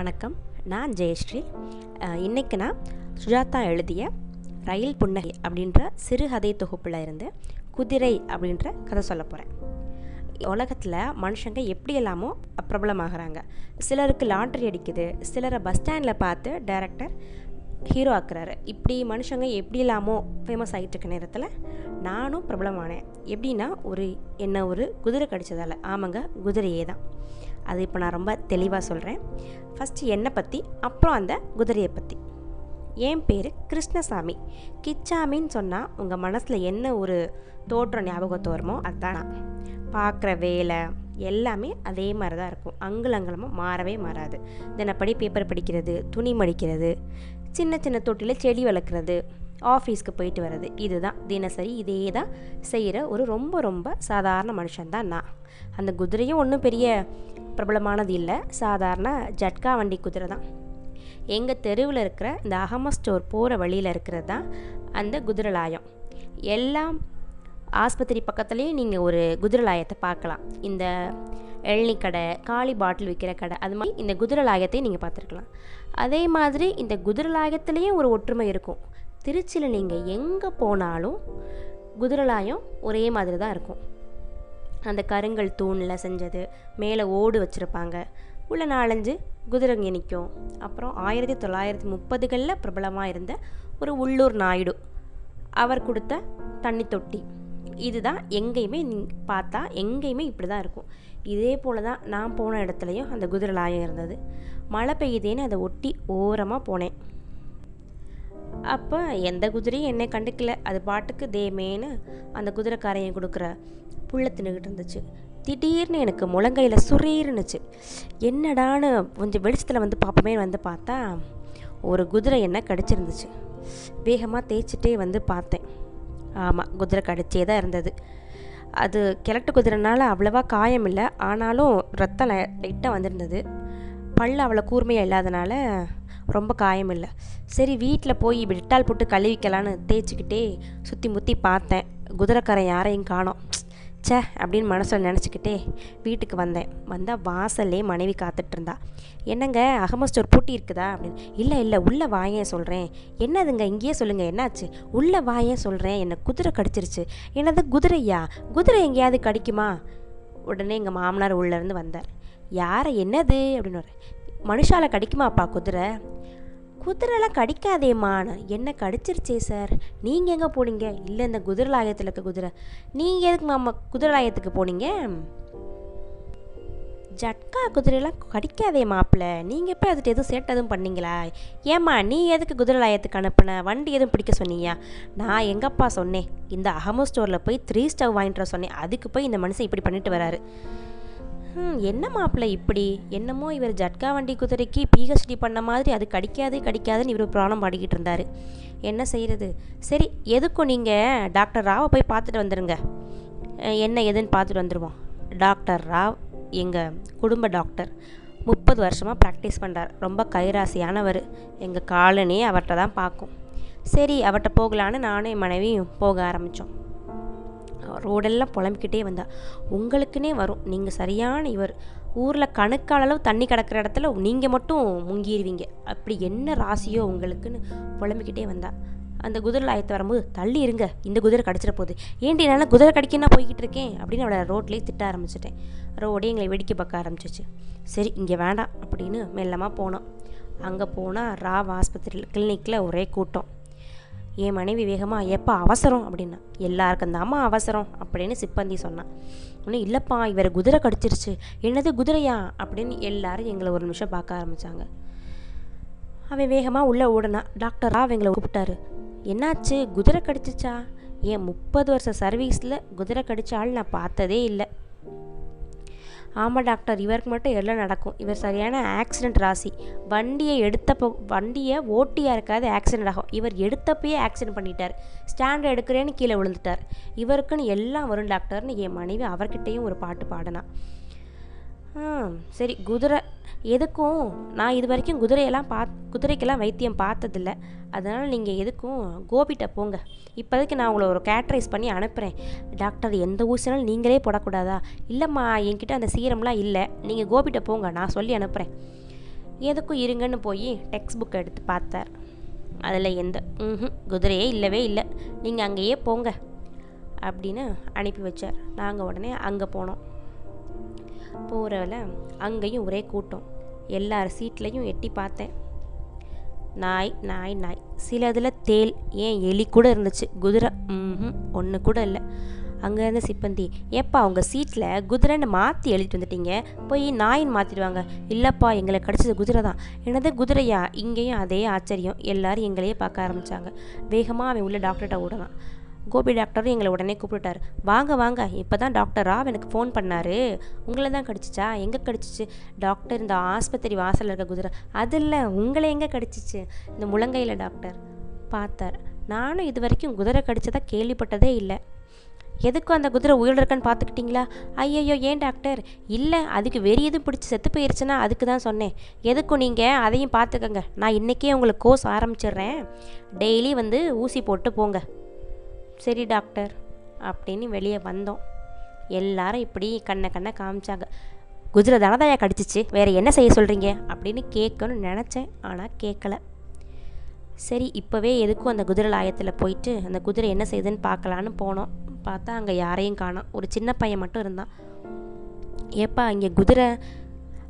வணக்கம். நான் ஜெயஸ்ரீ. இன்றைக்கு நான் சுஜாதா எழுதிய ரயில் புன்னகை அப்படின்ற சிறுகதை தொகுப்பில் இருந்து குதிரை அப்படின்ற கதை சொல்ல போகிறேன் உலகத்தில் மனுஷங்க எப்படியெல்லாமோ பிரபலமாகறாங்க. சிலருக்கு லாட்ரி அடிக்குது. சிலரை பஸ் ஸ்டாண்டில் பார்த்து டைரக்டர் ஹீரோ ஆக்குறாரு. இப்படி மனுஷங்க எப்படியெல்லாமோ ஃபேமஸ் ஆகிட்டு இருக்க நேரத்தில் நானும் பிரபலமானேன். எப்படின்னா ஒரு என்ன ஒரு குதிரை கடிச்சதால். ஆமாங்க குதிரையே தான் அது இப்போ நான் ரொம்ப தெளிவாக சொல்கிறேன். ஃபஸ்ட்டு என்னை பற்றி அப்புறம் அந்த குதிரையை பற்றி என் பேர் கிருஷ்ணசாமி. கிச்சாமின்னு சொன்னால் உங்கள் மனசில் என்ன ஒரு தோற்றம் ஞாபகத்தை வருமோ அதுதான் நான். பார்க்குற வேலை எல்லாமே அதே மாதிரி தான் இருக்கும். அங்குல அங்குலமாக மாறவே மாறாது. தினப்படி பேப்பர் படிக்கிறது துணி மடிக்கிறது சின்ன சின்ன தொட்டியில் செடி வளர்க்குறது ஆஃபீஸ்க்கு போயிட்டு வர்றது. இதுதான் தினசரி இதே தான் செய்கிற ஒரு ரொம்ப ரொம்ப சாதாரண மனுஷன்தான் நான். அந்த குதிரையும் ஒன்றும் பெரிய பிரபலமானது இல்லை. சாதாரண ஜட்கா வண்டி குதிரை தான். எங்கள் தெருவில் இருக்கிற இந்த அகம ஸ்டோர் போகிற வழியில் இருக்கிறது தான் அந்த குதிரலாயம் எல்லாம் ஆஸ்பத்திரி பக்கத்துலேயே நீங்கள் ஒரு குதிரலாயத்தை பார்க்கலாம். இந்த இளநி கடை காளி பாட்டில் விற்கிற கடை அது மாதிரி இந்த குதிரலாயத்தையும் நீங்கள் பார்த்துருக்கலாம். அதே மாதிரி இந்த குதிரலாயத்துலேயும் ஒரு ஒற்றுமை இருக்கும். திருச்சியில் நீங்கள் எங்கே போனாலும் குதிரலாயம் ஒரே மாதிரி தான் இருக்கும். அந்த கருங்கல் தூணில் செஞ்சது. மேலே ஓடு வச்சுருப்பாங்க. உள்ள நாலஞ்சு குதிரைங்க நிற்கும் அப்புறம் ஆயிரத்தி தொள்ளாயிரத்தி முப்பதுகளில் பிரபலமாக இருந்த ஒரு உள்ளூர் நாயுடு. அவர் கொடுத்த தண்ணி தொட்டி. இதுதான் எங்கேயுமே பார்த்தா எங்கேயுமே இப்படி தான் இருக்கும். இதே போல் தான் நான் போன இடத்துலையும் அந்த குதிரை லாயம் இருந்தது. மழை பெய்யுதேன்னு அதை ஒட்டி ஓரமாக போனேன். அப்போ எந்த குதிரையும் என்னை கண்டுக்கல. அது பாட்டுக்கு தேமேன்னு அந்த குதிரைக்காரையும் கொடுக்குற புள்ள தின்னுக்கிட்டு இருந்துச்சு. திடீர்னு எனக்கு முழங்கையில் சுரீர்னுச்சு. என்னடான்னு கொஞ்சம் வெளிச்சத்தில் வந்து பார்ப்போமே வந்து பார்த்தா ஒரு குதிரை என்ன கடிச்சிருந்துச்சு. வேகமாக தேய்ச்சிட்டே வந்து பார்த்தேன். ஆமாம் குதிரை கடிச்சே தான் இருந்தது. அது கிழட்டு குதிரைனால அவ்வளவா காயம் இல்லை ஆனாலும் ரத்தம் லைட்டாக வந்திருந்தது. பல் அவ்வளோ கூர்மையாக இல்லாதனால ரொம்ப காயம் இல்லை. சரி வீட்டில் போய் டெட்டால் போட்டு கழுவிக்கலான்னு தேய்ச்சிக்கிட்டே சுற்றி முற்றி பார்த்தேன். குதிரைக்காரன் யாரையும் காணோம். ச்சே அப்படின்னு மனசில் நினச்சிக்கிட்டே வீட்டுக்கு வந்தேன். வந்தால் வாசல்லே மனைவி காத்துட்ருந்தா. என்னங்க அகம ஸ்டோர் பூட்டி இருக்குதா அப்படின்னு. இல்லை இல்லை உள்ளே வாயேன் சொல்கிறேன் என்னதுங்க இங்கேயே சொல்லுங்கள் என்னாச்சு? உள்ளே வாயேன் சொல்கிறேன் என்னை குதிரை கடிச்சிருச்சு. என்னது குதிரையா? குதிரை எங்கேயாவது கடிக்குமா? உடனே எங்கள் மாமனார் உள்ளேருந்து வந்தார். யாரை என்னது? அப்படின்னு மனுஷால கடிக்குமாப்பா குதிரை? குதிரைலாம் கடிக்காதேம்மா. என்ன கடிச்சிருச்சே சார் நீங்கள் எங்கே போனீங்க? இல்லை இந்த குதிரை லாயத்தில் இருக்க குதிரை. நீங்கள் எதுக்கு மாமா குதிரை லாயத்துக்கு போனீங்க? ஜட்கா குதிரையெல்லாம் கடிக்காதே மாப்பிள்ள. நீங்கள் எப்போ அதுட்டு எதுவும் சேட்டை எதுவும் பண்ணீங்களா? ஏம்மா நீ எதுக்கு குதிரை லாயத்துக்கு அனுப்புன? வண்டி எதுவும் பிடிக்க சொன்னியா? நான் எங்கப்பா சொன்னேன்? இந்த அகமோ ஸ்டோரில் போய் த்ரீ ஸ்டவ் வாங்கிட்டு சொன்னேன். அதுக்கு போய் இந்த மனுஷன் இப்படி பண்ணிட்டு வராரு. ம் என்ன மாப்பிள்ளை இப்படி? என்னமோ இவர் ஜட்கா வண்டி குதிரைக்கு பிஹெச்டி பண்ண மாதிரி அது கடிக்காது கடிக்காதுன்னு இவர் பிராணம் பாடிக்கிட்டு இருந்தார். என்ன செய்கிறது சரி எதுக்கும் நீங்கள் டாக்டர் ராவை போய் பார்த்துட்டு வந்துடுங்க என்ன ஏதுன்னு பார்த்துட்டு வந்துடுவோம் டாக்டர் ராவ் எங்கள் குடும்ப டாக்டர் முப்பது வருஷமாக ப்ராக்டிஸ் பண்ணுறார் ரொம்ப கைராசியானவர். எங்கள் காலனே அவர்கிட்ட தான் பார்க்கும். சரி அவர்கிட்ட போகலான்னு நானும் என் மனைவியும் போக ஆரம்பித்தோம் ரோடெல்லாம் புலம்பிக்கிட்டே வந்தா. உங்களுக்குன்னே வரும். நீங்கள் சரியான இவர். ஊரில் கணக்கான அளவு தண்ணி கிடக்கிற இடத்துல நீங்கள் மட்டும் முங்கிடுவீங்க அப்படி என்ன ராசியோ உங்களுக்குன்னு புலம்பிக்கிட்டே வந்தா. அந்த குதிரை லாயத்தை வரும்போது தள்ளி இருங்க. இந்த குதிரை கடிச்சிட போகுது. ஏன்டி நான் குதிரை கடிக்க போய்கிட்டு இருக்கேன்? அப்படின்னு அவளை ரோட்லேயே திட்ட ஆரம்பிச்சிட்டேன். ரோடே எங்களை வெடிக்க பார்க்க ஆரம்பிச்சிச்சு. சரி இங்கே வேண்டாம். அப்படின்னு மெல்லமாக போனோம் அங்கே போனால் ராவ் ஆஸ்பத்திரியில் கிளினிக்கில் ஒரே கூட்டம். என் மனைவி வேகமாக எப்போ அவசரம் அப்படின்னா. எல்லாருக்கும் தாம்மா அவசரம் அப்படின்னு சிப்பந்தி சொன்னான் ஒன்றும் இல்லைப்பா இவர் குதிரை கடிச்சிருச்சு. என்னது குதிரையா? அப்படின்னு எல்லாரும் எங்களை ஒரு நிமிஷம் பார்க்க ஆரம்பித்தாங்க அவன் வேகமாக உள்ளே ஓடுனா டாக்டரா எங்களை கூப்பிட்டாரு. என்னாச்சு? குதிரை கடிச்சிச்சா? என் முப்பது வருஷம் சர்வீஸில் குதிரை கடிச்ச ஆள் நான் பார்த்ததே இல்லை. ஆமாம் டாக்டர் இவருக்கு மட்டும் எல்லாம் நடக்கும்? இவர் சரியான ஆக்சிடென்ட் ராசி. வண்டியை எடுத்தப்போ வண்டியை ஓட்டியாக இருக்காது ஆக்சிடென்ட் ஆகும். இவர் எடுத்தப்பயே ஆக்சிடென்ட் பண்ணிட்டார். ஸ்டாண்ட் எடுக்கிறேன்னு கீழே விழுந்துட்டார். இவருக்குன்னு எல்லாம் வரும் டாக்டர்னு என் மனைவி அவர்கிட்டேயும் ஒரு பாட்டு பாடினா. சரி. குதிரை எதுக்கும் நான் இது வரைக்கும் குதிரையெல்லாம் பா குதிரைக்கெல்லாம் வைத்தியம் பார்த்ததில்ல. அதனால் நீங்கள் எதுக்கும் கோபிட்ட போங்க. இப்போதைக்கு நான் உங்களை ஒரு கேட்ரைஸ் பண்ணி அனுப்புகிறேன் டாக்டர் எந்த ஊசினாலும் நீங்களே போடக்கூடாதா? இல்லைம்மா என்கிட்ட அந்த சீரம்லாம் இல்லை. நீங்கள் கோபிட்ட போங்க நான் சொல்லி அனுப்புகிறேன் எதுக்கும் இருங்கன்னு போய் டெக்ஸ்ட் புக் எடுத்து பார்த்தார். அதில் எந்த ம் குதிரையே இல்லவே இல்லை. நீங்கள் அங்கேயே போங்க. அப்படின்னு அனுப்பி வச்சார். நாங்கள் உடனே அங்கே போனோம். போகிறவள அங்கேயும் ஒரே கூட்டம். எல்லார் சீட்லேயும் எட்டி பார்த்தேன். நாய் நாய் நாய். சிலதில் தேல். ஏன் எலி கூட இருந்துச்சு? குதிரை. ம் ஒன்று கூட இல்லை. அங்கே இருந்த சிப்பந்தி ஏப்பா உங்கள் சீட்டில் குதிரைன்னு மாற்றி எழுதிட்டு வந்துட்டீங்க. போய் நாயின்னு மாற்றிடுவாங்க இல்லைப்பா எங்களை கிடச்சது குதிரை தான். என்னது குதிரையா? இங்கேயும் அதே ஆச்சரியம். எல்லாரும் எங்களையே பார்க்க ஆரம்பித்தாங்க வேகமாக அவன் உள்ள டாக்டர்கிட்ட ஓடலாம் கோபி டாக்டரும் எங்களை உடனே கூப்பிட்டுட்டார். வாங்க வாங்க. இப்போ தான் டாக்டர் ராவ் எனக்கு ஃபோன் பண்ணார். உங்களை தான் கடிச்சிச்சா? எங்கே கடிச்சிச்சு? டாக்டர் இந்த ஆஸ்பத்திரி வாசலில் இருக்க குதிரை. அது இல்லை உங்களை எங்கே கடிச்சிச்சு? இந்த முழங்கையில் டாக்டர் பார்த்தார். நானும் இது வரைக்கும் குதிரை கடிச்சதாக கேள்விப்பட்டதே இல்லை. எதுக்கும் அந்த குதிரை உயிர் இருக்கான்னு பார்த்துக்கிட்டிங்களா? ஐயையோ ஏன் டாக்டர்? இல்லை அதுக்கு வெறி எதுவும் பிடிச்சி செத்து போயிருச்சுன்னா அதுக்கு தான் சொன்னேன். எதுக்கும் நீங்கள் அதையும் பார்த்துக்கங்க. நான் இன்றைக்கே உங்களுக்கு கோர்ஸ் ஆரம்பிச்சிடுறேன். டெய்லி வந்து ஊசி போட்டு போங்க. சரி டாக்டர் அப்படின்னு வெளியே வந்தோம். எல்லாரும் இப்படி கண்ணை கண்ணை காமிச்சாங்க. குதிரை தனதாயா கடிச்சிச்சு. வேறு என்ன செய்ய சொல்கிறீங்க அப்படின்னு கேட்கணும்னு நினச்சேன் ஆனால் கேட்கல. சரி இப்போவே எதுக்கும் அந்த குதிரை லாயத்தில் போயிட்டு அந்த குதிரை என்ன செய்யுதுன்னு பார்க்கலான்னு போனோம். பார்த்தா அங்கே யாரையும் காணோம். ஒரு சின்ன பையன் மட்டும் இருந்தான். ஏப்பா இங்கே குதிரை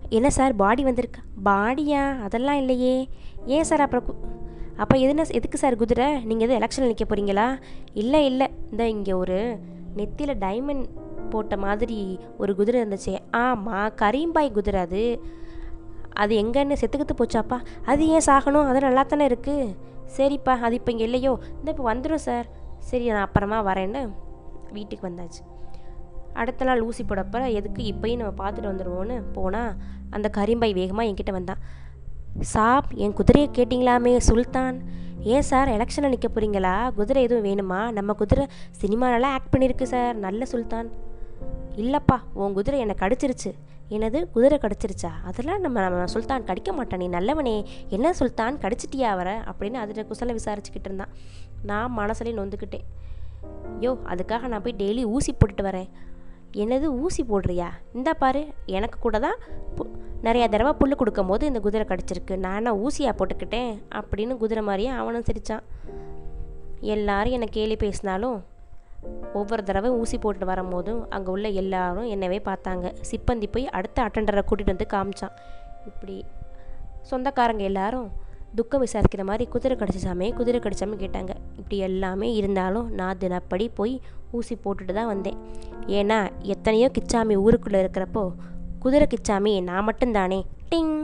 என்ன சார் பாடி வந்திருக்கா? பாடியா? அதெல்லாம் இல்லையே. ஏன் சார் அப்புறம் கு- அப்போ எதுனா எதுக்கு சார் குதிரை? நீங்கள் எதுவும் எலெக்ஷனில் நிற்க போகிறீங்களா இல்லை இல்லை. இந்த இங்கே ஒரு நெத்தியில் டைமண்ட் போட்ட மாதிரி ஒரு குதிரை இருந்துச்சு. ஆமாம் கரீம்பாய் குதிரை அது. அது எங்கன்னு செத்துக்கிட்டு போச்சாப்பா. அது ஏன் சாகணும்? அது நல்லா தானே இருக்குது சரிப்பா அது இப்போ இங்கே இல்லையோ? இந்த இப்போ வந்துடும் சார் சரி நான் அப்புறமா வரேன்னு வீட்டுக்கு வந்தாச்சு. அடுத்த நாள் ஊசி போடப்ப எதுக்கு இப்போயும் நம்ம பார்த்துட்டு வந்துடுவோன்னு போனால் அந்த கரீம்பாய் வேகமாக என்கிட்ட வந்தான். சாப் என் குதிரையை கேட்டிங்களாமே சுல்தான். ஏன் சார் எலெக்ஷனில் நிற்க போகிறீங்களா குதிரை எதுவும் வேணுமா? நம்ம குதிரை சினிமாலலாம் ஆக்ட் பண்ணியிருக்கு சார். நல்ல சுல்தான். இல்லைப்பா உன் குதிரை என்னை கடிச்சிருச்சு. எனது குதிரை கடிச்சிருச்சா? அதெல்லாம் நம்ம நம்ம சுல்தான் கடிக்க மாட்டான். நீ நல்லவனே. என்ன சுல்தான்? கடிச்சிட்டியா அவரை? அப்படின்னு அதில் குசலை விசாரிச்சுக்கிட்டு இருந்தான். நான் மனசுலேயே நொந்துக்கிட்டேன். யோ அதுக்காக நான் போய் டெய்லி ஊசி போட்டுட்டு வரேன். என்னது ஊசி போடுறியா? இந்தா பாரு எனக்கு கூட தான் பு- நிறையா தடவை புல் கொடுக்கும் போது இந்த குதிரை கடிச்சிருக்கு. நான் ஊசியாக போட்டுக்கிட்டேன்? அப்படின்னு குதிரை மாதிரியே அவனும் சிரித்தான் எல்லாரும் என்னை கேலி பேசினாலும் ஒவ்வொரு தடவை ஊசி போட்டு வரும்போதும் அங்கே உள்ள எல்லாரும் என்னவே பார்த்தாங்க. சிப்பந்தி போய் அடுத்த அட்டண்டரை கூட்டிகிட்டு வந்து காமிச்சான். இப்படி சொந்தக்காரங்க எல்லாரும் துக்கம் விசாரிக்கிற மாதிரி குதிரை கடிச்சிச்சாமே குதிரை கடிச்சாமே கேட்டாங்க. இப்படி எல்லாமே இருந்தாலும் நான் தினப்படி போய் ஊசி போட்டுட்டு தான் வந்தேன். ஏன்னா எத்தனையோ கிச்சாமி ஊருக்குள்ளே இருக்கிறப்போ குதிரை கிச்சாமி நான் மட்டும்தானே. டிங்.